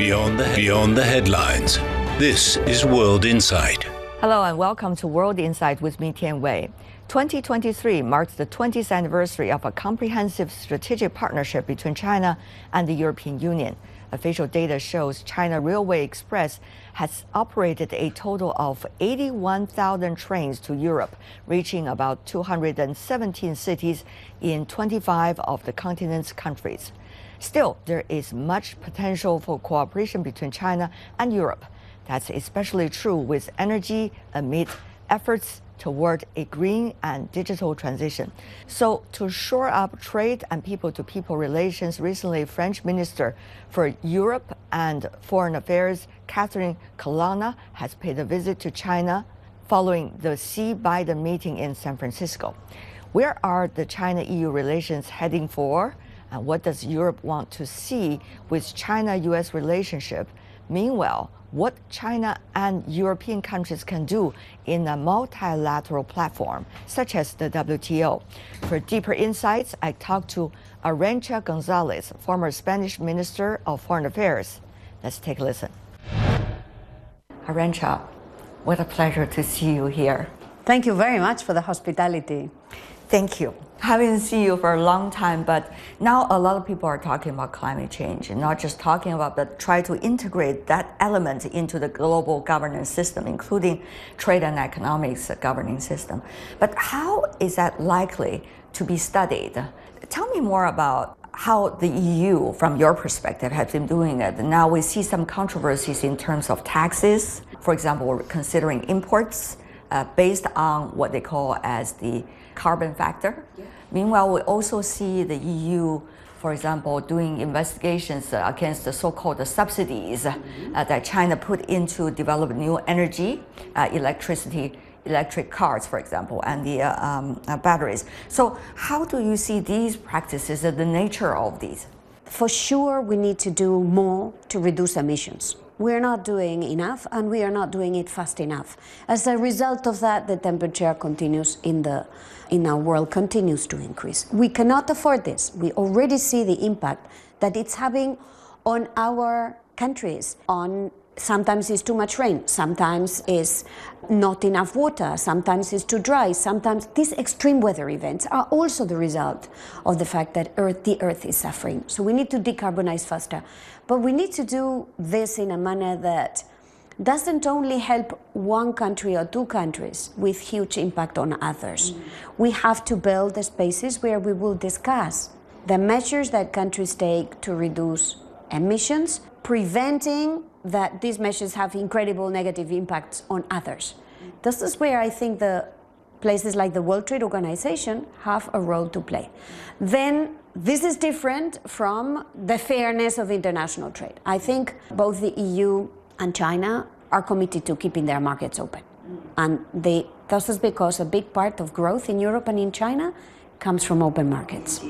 Beyond the, beyond the headlines. This is World Insight. Hello and welcome to World Insight with me, Tian Wei. 2023 marks the 20th anniversary of a comprehensive strategic partnership between China and the European Union. Official data shows China Railway Express has operated a total of 81,000 trains to Europe, reaching about 217 cities in 25 of the continent's countries. Still, there is much potential for cooperation between China and Europe. That's especially true with energy amid efforts toward a green and digital transition. So, to shore up trade and people to people relations, recently, French Minister for Europe and Foreign Affairs, Catherine Colonna, has paid a visit to China following the Xi Biden meeting in San Francisco. Where are the China EU relations heading for? And what does Europe want to see with China US relationship? Meanwhile, what China and European countries can do in a multilateral platform, such as the WTO. For deeper insights, I talked to Arancha Gonzalez, former Spanish Minister of Foreign Affairs. Let's take a listen. Arancha, what a pleasure to see you here. Thank you very much for the hospitality. Thank you. Haven't seen you for a long time, but now a lot of people are talking about climate change and not just talking about, but try to integrate that element into the global governance system, including trade and economics governing system. But how is that likely to be studied? Tell me more about how the EU, from your perspective, has been doing it. Now we see some controversies in terms of taxes. For example, considering imports uh, based on what they call as the carbon factor. Yeah. Meanwhile, we also see the EU, for example, doing investigations against the so-called subsidies mm-hmm. uh, that China put into develop new energy, uh, electricity, electric cars, for example, and the uh, um, uh, batteries. So, how do you see these practices, and the nature of these? For sure, we need to do more to reduce emissions we're not doing enough and we are not doing it fast enough. As a result of that, the temperature continues in the in our world continues to increase. We cannot afford this. We already see the impact that it's having on our countries, on sometimes it's too much rain, sometimes it's not enough water, sometimes it's too dry, sometimes these extreme weather events are also the result of the fact that earth, the earth is suffering. So we need to decarbonize faster. But we need to do this in a manner that doesn't only help one country or two countries with huge impact on others. Mm. We have to build the spaces where we will discuss the measures that countries take to reduce emissions, preventing that these measures have incredible negative impacts on others. This is where I think the places like the World Trade Organization have a role to play. Then this is different from the fairness of international trade. I think both the EU and China are committed to keeping their markets open. And they, this is because a big part of growth in Europe and in China comes from open markets.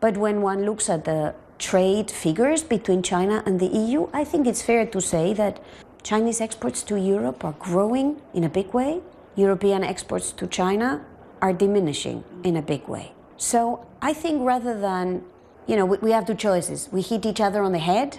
But when one looks at the trade figures between China and the EU, I think it's fair to say that Chinese exports to Europe are growing in a big way. European exports to China are diminishing in a big way. So I think rather than, you know, we, have two choices. We hit each other on the head,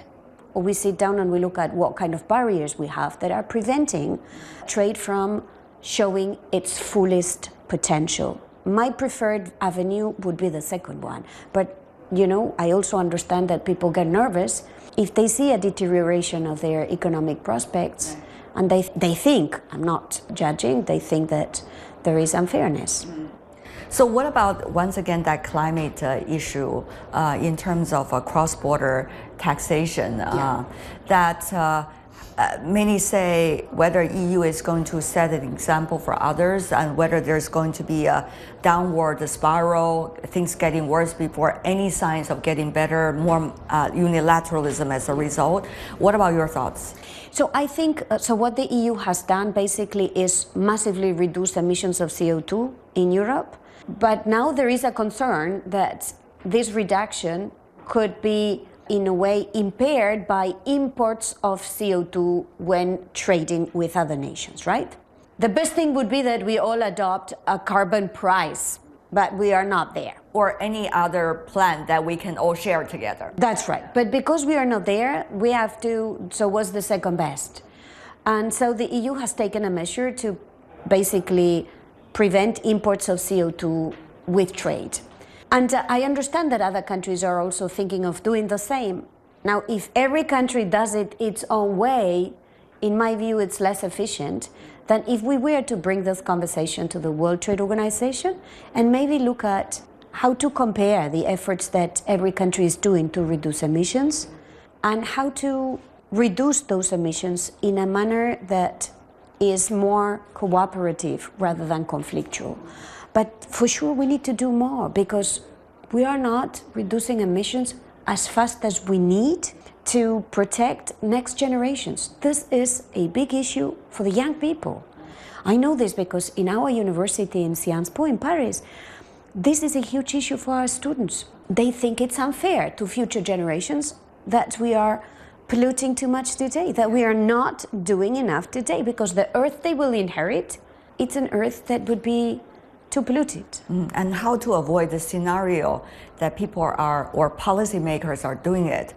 or we sit down and we look at what kind of barriers we have that are preventing trade from showing its fullest potential. My preferred avenue would be the second one, but you know, I also understand that people get nervous if they see a deterioration of their economic prospects and they, they think, I'm not judging, they think that there is unfairness. So, what about once again that climate uh, issue uh, in terms of uh, cross border taxation? Uh, yeah. That uh, many say whether EU is going to set an example for others and whether there's going to be a downward spiral, things getting worse before any signs of getting better, more uh, unilateralism as a result. What about your thoughts? So I think uh, so. What the EU has done basically is massively reduce emissions of CO2 in Europe, but now there is a concern that this reduction could be in a way impaired by imports of CO2 when trading with other nations, right? The best thing would be that we all adopt a carbon price, but we are not there. or any other plan that we can all share together. That's right. But because we are not there, we have to. So, what's the second best? And so the EU has taken a measure to basically prevent imports of CO2 with trade. And uh, I understand that other countries are also thinking of doing the same. Now, if every country does it its own way, in my view, it's less efficient than if we were to bring this conversation to the World Trade Organization and maybe look at how to compare the efforts that every country is doing to reduce emissions and how to reduce those emissions in a manner that is more cooperative rather than conflictual. But for sure, we need to do more because we are not reducing emissions as fast as we need to protect next generations. This is a big issue for the young people. I know this because in our university in Sciences Po in Paris, this is a huge issue for our students. They think it's unfair to future generations that we are polluting too much today, that we are not doing enough today because the earth they will inherit, it's an earth that would be too polluted. Mm, and how to avoid the scenario that people are or policymakers are doing it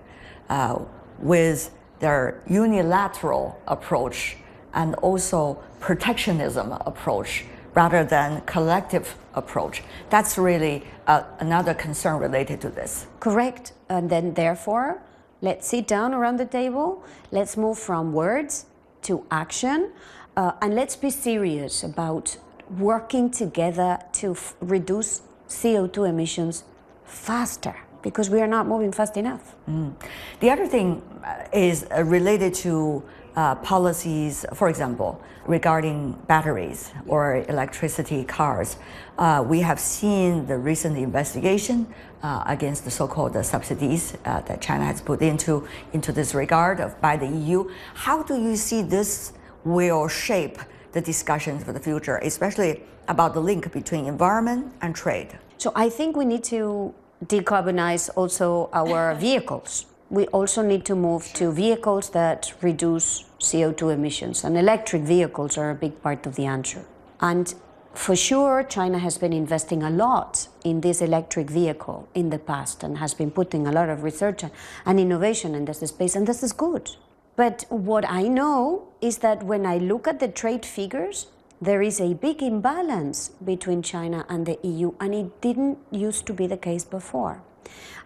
uh, with their unilateral approach and also protectionism approach rather than collective approach. That's really uh, another concern related to this. Correct. And then therefore, Let's sit down around the table. Let's move from words to action. Uh, and let's be serious about working together to f- reduce CO2 emissions faster because we are not moving fast enough. Mm. The other thing uh, is uh, related to uh, policies, for example, regarding batteries or electricity cars. Uh, we have seen the recent investigation uh, against the so-called subsidies uh, that China has put into into this regard of, by the EU. How do you see this will shape the discussions for the future, especially about the link between environment and trade? So I think we need to decarbonize also our vehicles we also need to move to vehicles that reduce CO2 emissions, and electric vehicles are a big part of the answer. And for sure, China has been investing a lot in this electric vehicle in the past and has been putting a lot of research and innovation in this space, and this is good. But what I know is that when I look at the trade figures, there is a big imbalance between China and the EU, and it didn't used to be the case before.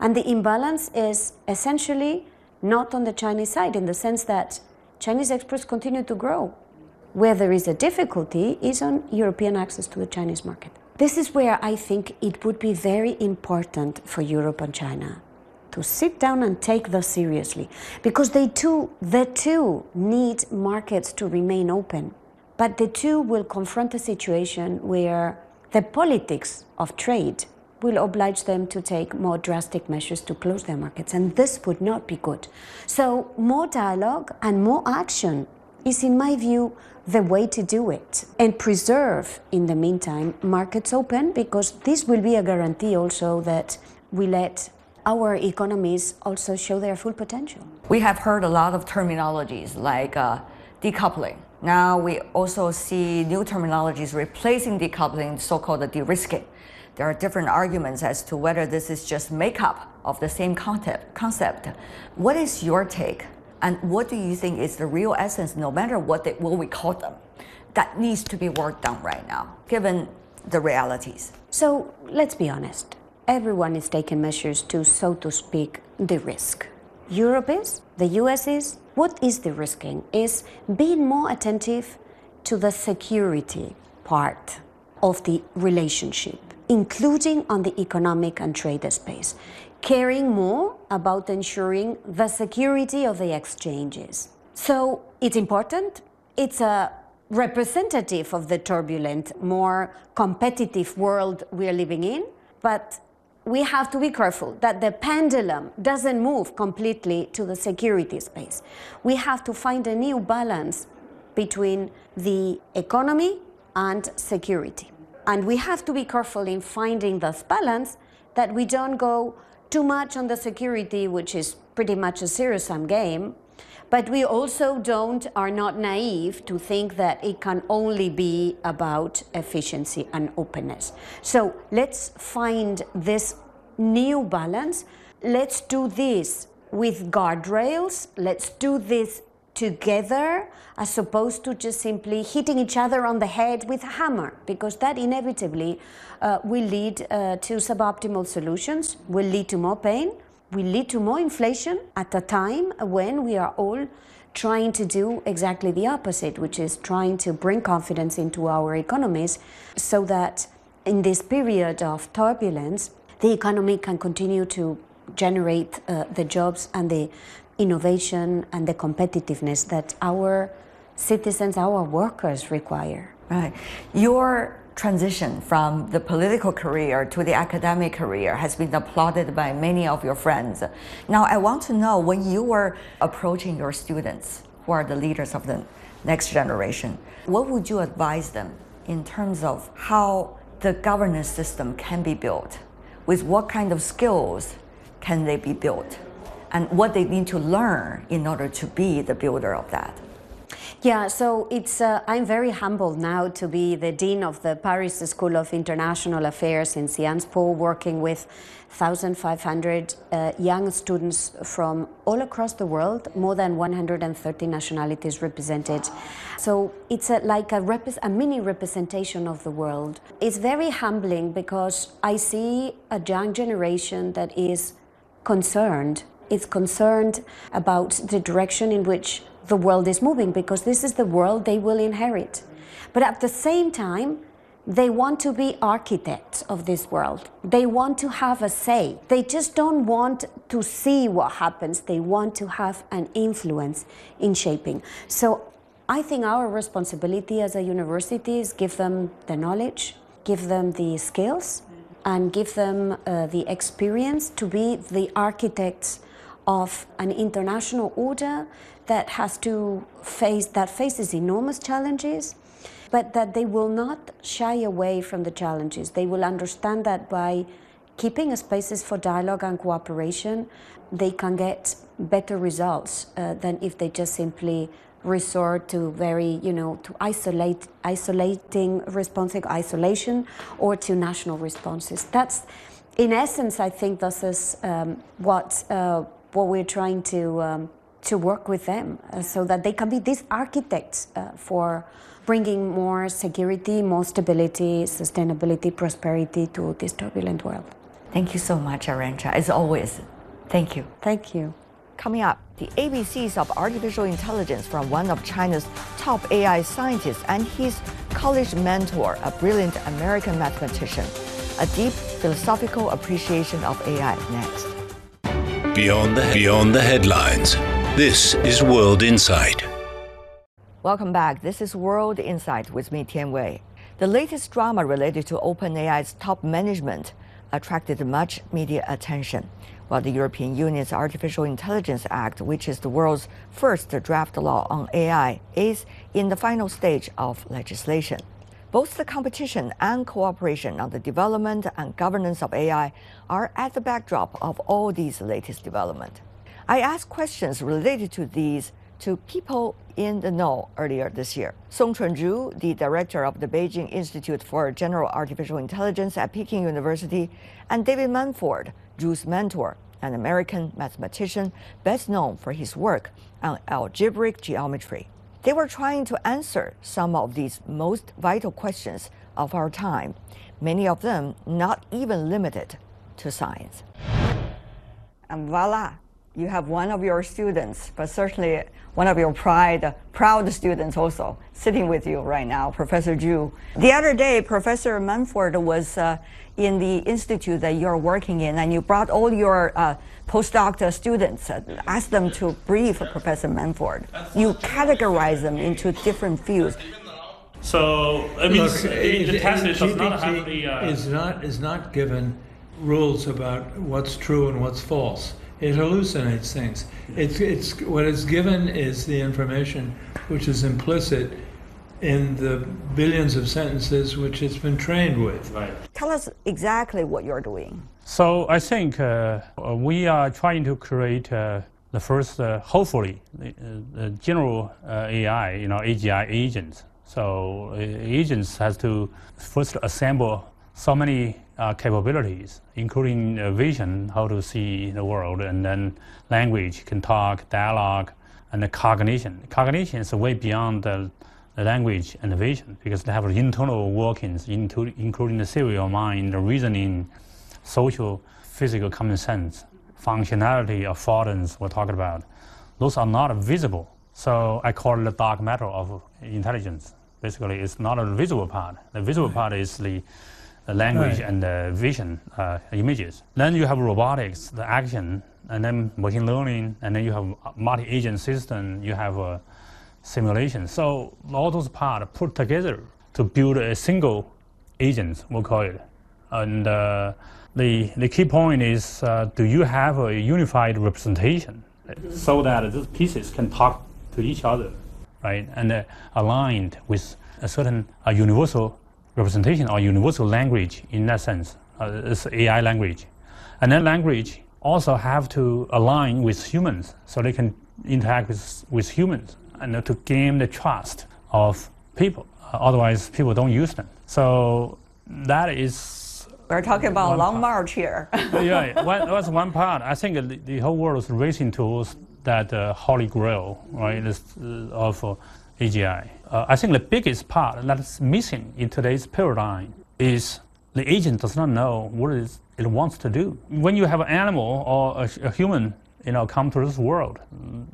And the imbalance is essentially not on the Chinese side in the sense that Chinese exports continue to grow. Where there is a difficulty is on European access to the Chinese market. This is where I think it would be very important for Europe and China to sit down and take this seriously because they too, the two need markets to remain open. But the two will confront a situation where the politics of trade will oblige them to take more drastic measures to close their markets, and this would not be good. So, more dialogue and more action is, in my view, the way to do it and preserve, in the meantime, markets open because this will be a guarantee also that we let our economies also show their full potential. We have heard a lot of terminologies like uh, decoupling. Now we also see new terminologies replacing decoupling, so called de risking there are different arguments as to whether this is just makeup of the same concept. concept. What is your take? And what do you think is the real essence, no matter what, they, what we call them, that needs to be worked on right now, given the realities? So let's be honest. Everyone is taking measures to, so to speak, de risk. Europe is, the US is. What is de risking? Is being more attentive to the security part of the relationship including on the economic and trade space, caring more about ensuring the security of the exchanges. So it's important. It's a representative of the turbulent, more competitive world we are living in, but we have to be careful that the pendulum doesn't move completely to the security space. We have to find a new balance between the economy and security. And we have to be careful in finding this balance that we don't go too much on the security, which is pretty much a zero sum game, But we also don't are not naive to think that it can only be about efficiency and openness. So let's find this new balance. Let's do this with guardrails. Let's do this together as opposed to just simply hitting each other on the head with a hammer, because that inevitably uh, will lead uh, to suboptimal solutions, will lead to more pain, will lead to more inflation at a time when we are all trying to do exactly the opposite, which is trying to bring confidence into our economies so that in this period of turbulence, the economy can continue to generate uh, the jobs and the innovation and the competitiveness that our citizens, our workers require. Right. Your transition from the political career to the academic career has been applauded by many of your friends. Now, I want to know when you were approaching your students, who are the leaders of the next generation, what would you advise them in terms of how the governance system can be built? With what kind of skills can they be built? and what they need to learn in order to be the builder of that. Yeah, so it's uh, I'm very humbled now to be the dean of the Paris School of International Affairs in Sciences Po, working with 1,500 uh, young students from all across the world, more than 130 nationalities represented. So it's a, like a, a mini representation of the world. It's very humbling because I see a young generation that is concerned is concerned about the direction in which the world is moving because this is the world they will inherit. But at the same time, they want to be architects of this world. They want to have a say. They just don't want to see what happens. They want to have an influence in shaping. So I think our responsibility as a university is give them the knowledge, give them the skills, and give them uh, the experience to be the architects of an international order that has to face that faces enormous challenges but that they will not shy away from the challenges. They will understand that by keeping spaces for dialogue and cooperation they can get better results uh, than if they just simply resort to very you know to isolate isolating responsing isolation or to national responses. That's in essence i think this is um, what uh, what we're trying to um, to work with them uh, so that they can be these architects uh, for bringing more security, more stability, sustainability, prosperity to this turbulent world. Thank you so much, Arancha, As always, thank you. Thank you. Coming up, the ABCs of artificial intelligence from one of China's top AI scientists and his college mentor, a brilliant American mathematician. A deep philosophical appreciation of AI next. Beyond the, beyond the headlines. This is World Insight. Welcome back. This is World Insight with me, Tian Wei. The latest drama related to OpenAI's top management attracted much media attention, while the European Union's Artificial Intelligence Act, which is the world's first draft law on AI, is in the final stage of legislation. Both the competition and cooperation on the development and governance of AI are at the backdrop of all these latest development. I asked questions related to these to people in the know earlier this year. Song-Chun Zhu, the director of the Beijing Institute for General Artificial Intelligence at Peking University, and David Mumford, Zhu's mentor, an American mathematician best known for his work on algebraic geometry. They were trying to answer some of these most vital questions of our time, many of them not even limited to science. And voila, you have one of your students, but certainly one of your pride, proud students also, sitting with you right now, Professor Zhu. The other day, Professor Mumford was uh, in the institute that you're working in, and you brought all your uh, postdoc students, uh, asked them to brief Professor Mumford. You categorize them into different fields. So I mean, Look, the test does not have the. Uh, is not is not given rules about what's true and what's false. It hallucinates things. It's it's what is given is the information which is implicit in the billions of sentences which it's been trained with. Right. Tell us exactly what you're doing. So I think uh, we are trying to create uh, the first, uh, hopefully, the, the general uh, AI, you know, AGI agents. So uh, agents has to first assemble so many uh, capabilities, including uh, vision, how to see the world, and then language, can talk, dialogue, and the cognition. Cognition is way beyond the, the language and the vision because they have internal workings, into, including the serial mind, the reasoning, social, physical common sense, functionality, affordance we're talking about. Those are not visible. So I call it the dark matter of intelligence. Basically, it's not a visible part. The visible part is the language right. and the vision uh, images. Then you have robotics, the action, and then machine learning, and then you have multi-agent system, you have a simulation. So all those parts put together to build a single agent, we'll call it. And uh, the, the key point is, uh, do you have a unified representation so that these pieces can talk to each other, right? And uh, aligned with a certain universal representation or universal language in that sense. Uh, it's AI language. And then language also have to align with humans so they can interact with, with humans and to gain the trust of people. Uh, otherwise, people don't use them. So that is. We're talking about a long part. march here. yeah, one, that's one part. I think the, the, whole world is racing towards that uh, holy grail, right, uh, of uh, AGI. Uh, I think the biggest part that's missing in today's paradigm is the agent does not know what it, is it wants to do. When you have an animal or a, a human, you know, come to this world,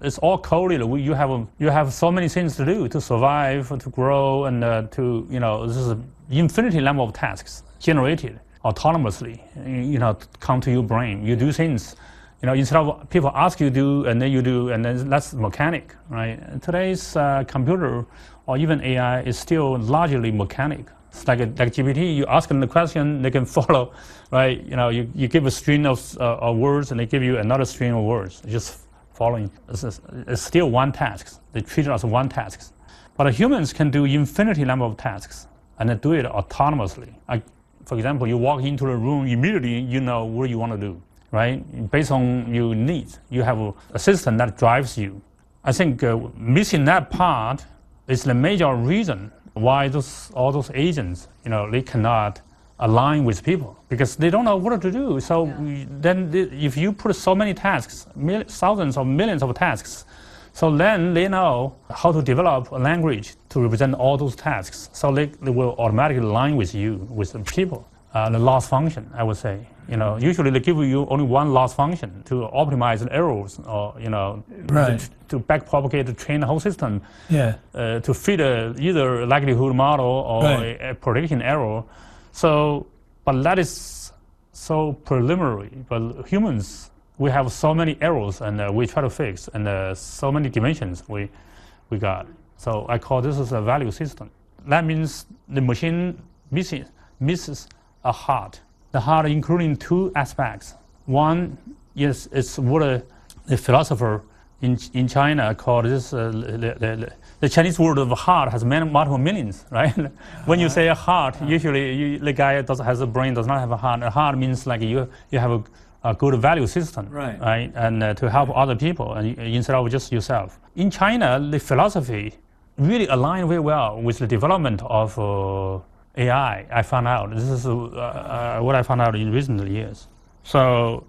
it's all coded. You have a, you have so many things to do to survive, to grow, and uh, to you know, this is an infinity number of tasks generated autonomously. You know, come to your brain. You do things you know, instead of people ask you to do and then you do, and then that's mechanic, right? Today's uh, computer or even AI is still largely mechanic. It's like, a, like GPT, you ask them the question, they can follow, right? You know, you, you give a string of, uh, of words and they give you another string of words, just following. It's, it's still one task. They treat it as one task. But humans can do infinity number of tasks and they do it autonomously. Like, for example, you walk into a room, immediately you know what you want to do right? Based on your needs, you have a system that drives you. I think uh, missing that part is the major reason why those, all those agents, you know, they cannot align with people because they don't know what to do. So yeah. then if you put so many tasks, mil- thousands or millions of tasks, so then they know how to develop a language to represent all those tasks. So they, they will automatically align with you, with the people. Uh, the loss function, I would say. You know, usually they give you only one loss function to optimize the errors, or you know, right. to, to backpropagate to train the whole system. Yeah. Uh, to fit a, either likelihood model or right. a, a, prediction error. So, but that is so preliminary. But humans, we have so many errors, and uh, we try to fix, and uh, so many dimensions we we got. So I call this is a value system. That means the machine misses misses a heart the heart including two aspects. One is, is what a, a philosopher in, in China called this, uh, the, the, the, Chinese word of heart has many, multiple meanings, right? when you say a heart, usually you, the guy does, has a brain, does not have a heart. A heart means like you, you have a, a good value system, right? right? And uh, to help other people and, instead of just yourself. In China, the philosophy really aligned very well with the development of uh, AI, I found out. This is uh, uh, what I found out in recent years. So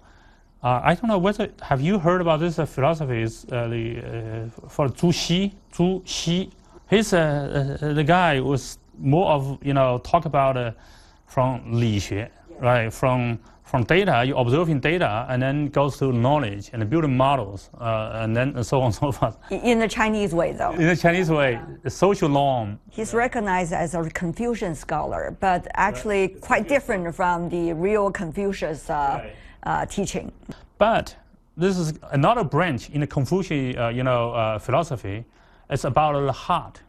uh, I don't know whether, have you heard about this uh, philosophy is, uh, the, for Zhu Xi? Zhu Xi. He's the guy was more of, you know, talk about from Li Xue, right? From from data, you observing data, and then goes to knowledge and building models, uh, and then so on and so forth. In the Chinese way, though. In the Chinese way, the social norm. He's recognized as a Confucian scholar, but actually quite different from the real Confucius uh, uh, teaching. But this is another branch in the Confucian, uh, you know, uh, philosophy. It's about the heart.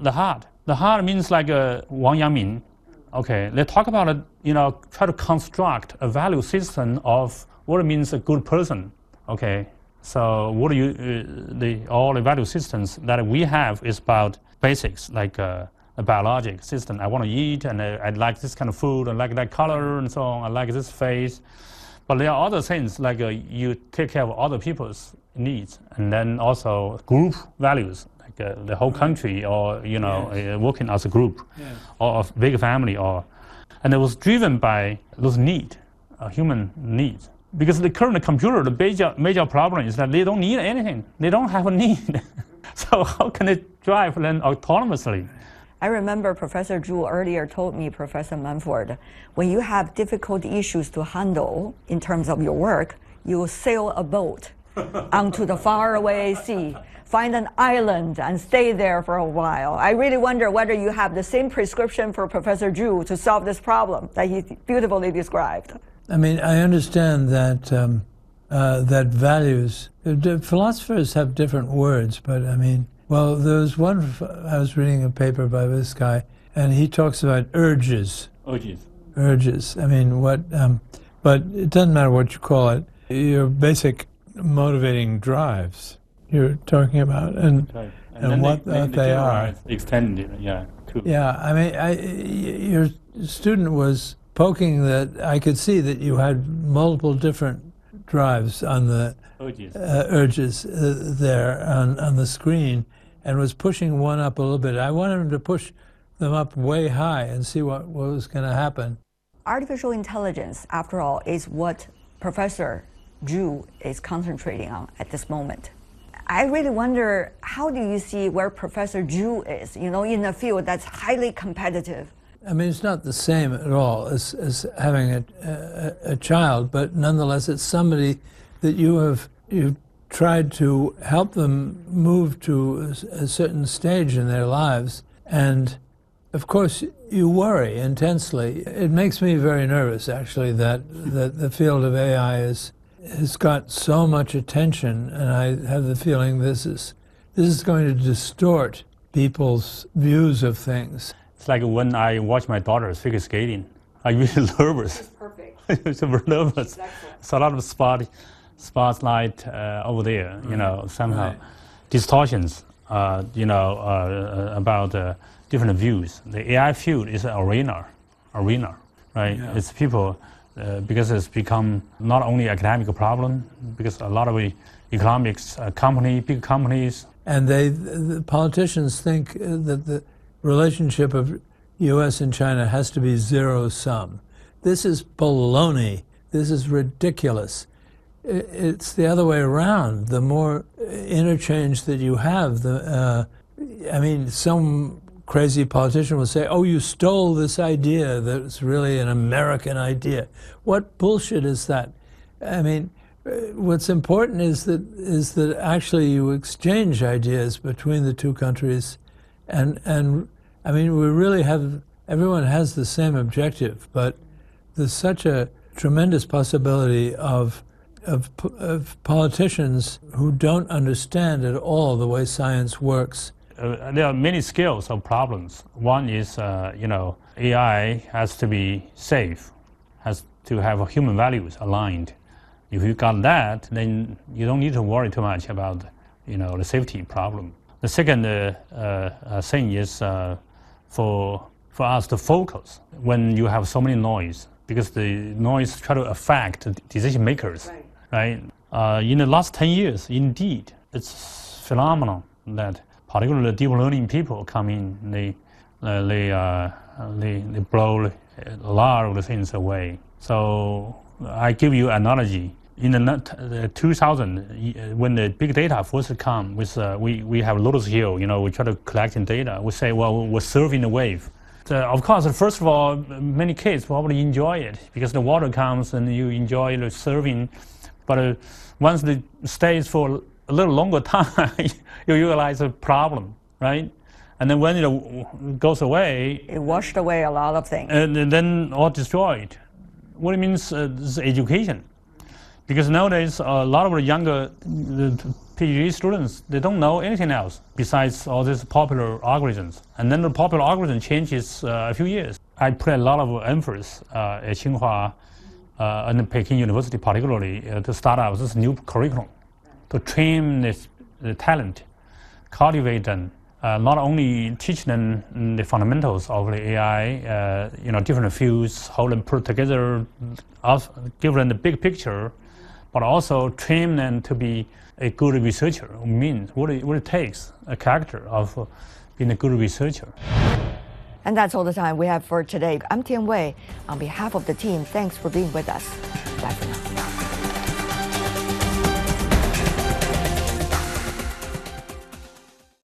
The heart. The heart means like uh, Wang Yangming Okay, they talk about, uh, you know, try to construct a value system of what it means a good person. Okay, so what you, uh, the, all the value systems that we have is about basics, like uh, a biologic system. I want to eat and I, I, like this kind of food, I like that color and so on, I like this face. But there are other things like uh, you take care of other people's needs, and then also group values, uh, the whole country, or you know, Yes. uh, working as a group, Yes. or a big family, or, and it was driven by those need, uh, human needs. Because the current computer, the major major problem is that they don't need anything. They don't have a need. so how can they drive then autonomously? I remember Professor Zhu earlier told me, Professor Mumford, when you have difficult issues to handle in terms of your work, you sail a boat onto the faraway sea, find an island, and stay there for a while. I really wonder whether you have the same prescription for Professor Zhu to solve this problem that he beautifully described. I mean, I understand that um, uh, that values philosophers have different words, but I mean, well, there was one I was reading a paper by this guy, and he talks about urges. Urges. Urges. I mean, what? Um, but it doesn't matter what you call it. Your basic motivating drives you're talking about, and Right. And then what they, that they are. Extended, yeah. To, Yeah, I mean, I, y- your student was poking that I could see that you had multiple different drives on the Urges. uh, urges uh, there on, on the screen and was pushing one up a little bit. I wanted him to push them up way high and see what, what was going to happen. Artificial intelligence, after all, is what Professor Zhu is concentrating on at this moment. I really wonder how do you see where Professor Zhu is, you know, in a field that's highly competitive? I mean, it's not the same at all as, as having a, a, a child, but nonetheless, it's somebody that you have you've tried to help them move to a certain stage in their lives, and of course, you worry intensely. It makes me very nervous, actually, that that the field of AI is has got so much attention, and I have the feeling this is this is going to distort people's views of things. It's like when I watch my daughter's figure skating, I'm really nervous. Perfect. it's very nervous. It's a lot of spot, spotlight uh, over there, you know, somehow. Right. Distortions, uh, you know, uh, uh, about uh, different views. The AI field is an arena, arena, right? Yeah. It's people, uh, because it's become not only academic problem, because a lot of economics uh, company, big companies, And they, the politicians think uh, that the relationship of U.S. and China has to be zero sum. This is baloney. This is ridiculous. It's the other way around. The more interchange that you have, the uh, I mean, some crazy politician will say, "Oh, you stole this idea that's really an American idea." What bullshit is that? I mean, uh, what's important is that is that actually you exchange ideas between the two countries, and and I mean we really have everyone has the same objective, but there's such a tremendous possibility of of, of politicians who don't understand at all the way science works. Uh, there are many scales of problems. One is, uh, you know, AI has to be safe, has to have human values aligned. If you got that, then you don't need to worry too much about, you know, the safety problem. The second uh, uh, uh, thing is uh, for for us to focus when you have so many noise, because the noise try to affect decision makers, right? Uh, in the last 10 years, indeed, it's phenomenal that particularly the deep learning people come in, they, they, uh, they, they blow a lot of things away. So I give you analogy. In the nut- uh, 2000, uh, when the big data first come, with, uh, we, we have Lotus Hill, you know, we try to collecting data. We say, well, we're surfing the wave. So, of course, first of all, many kids probably enjoy it because the water comes and you enjoy the surfing. But uh, once it stays for a little longer time, you realize the problem, right? And then when it goes away, It washed away a lot of things. and then all destroyed. What it means uh, is education, because nowadays a lot of the younger the PhD students they don't know anything else besides all these popular algorithms, and then the popular algorithm changes uh, a few years. I put a lot of emphasis uh, at Tsinghua uh, and Peking University particularly uh, to start out this new curriculum to train this, the talent, cultivate them, uh, not only teach them the fundamentals of the AI, uh, you know, different fields, how them put together, give them the big picture, but also train them to be a good researcher. Means what it, what it takes, a character of being a good researcher. And that's all the time we have for today. I'm Tian Wei. On behalf of the team, thanks for being with us. Bye for now.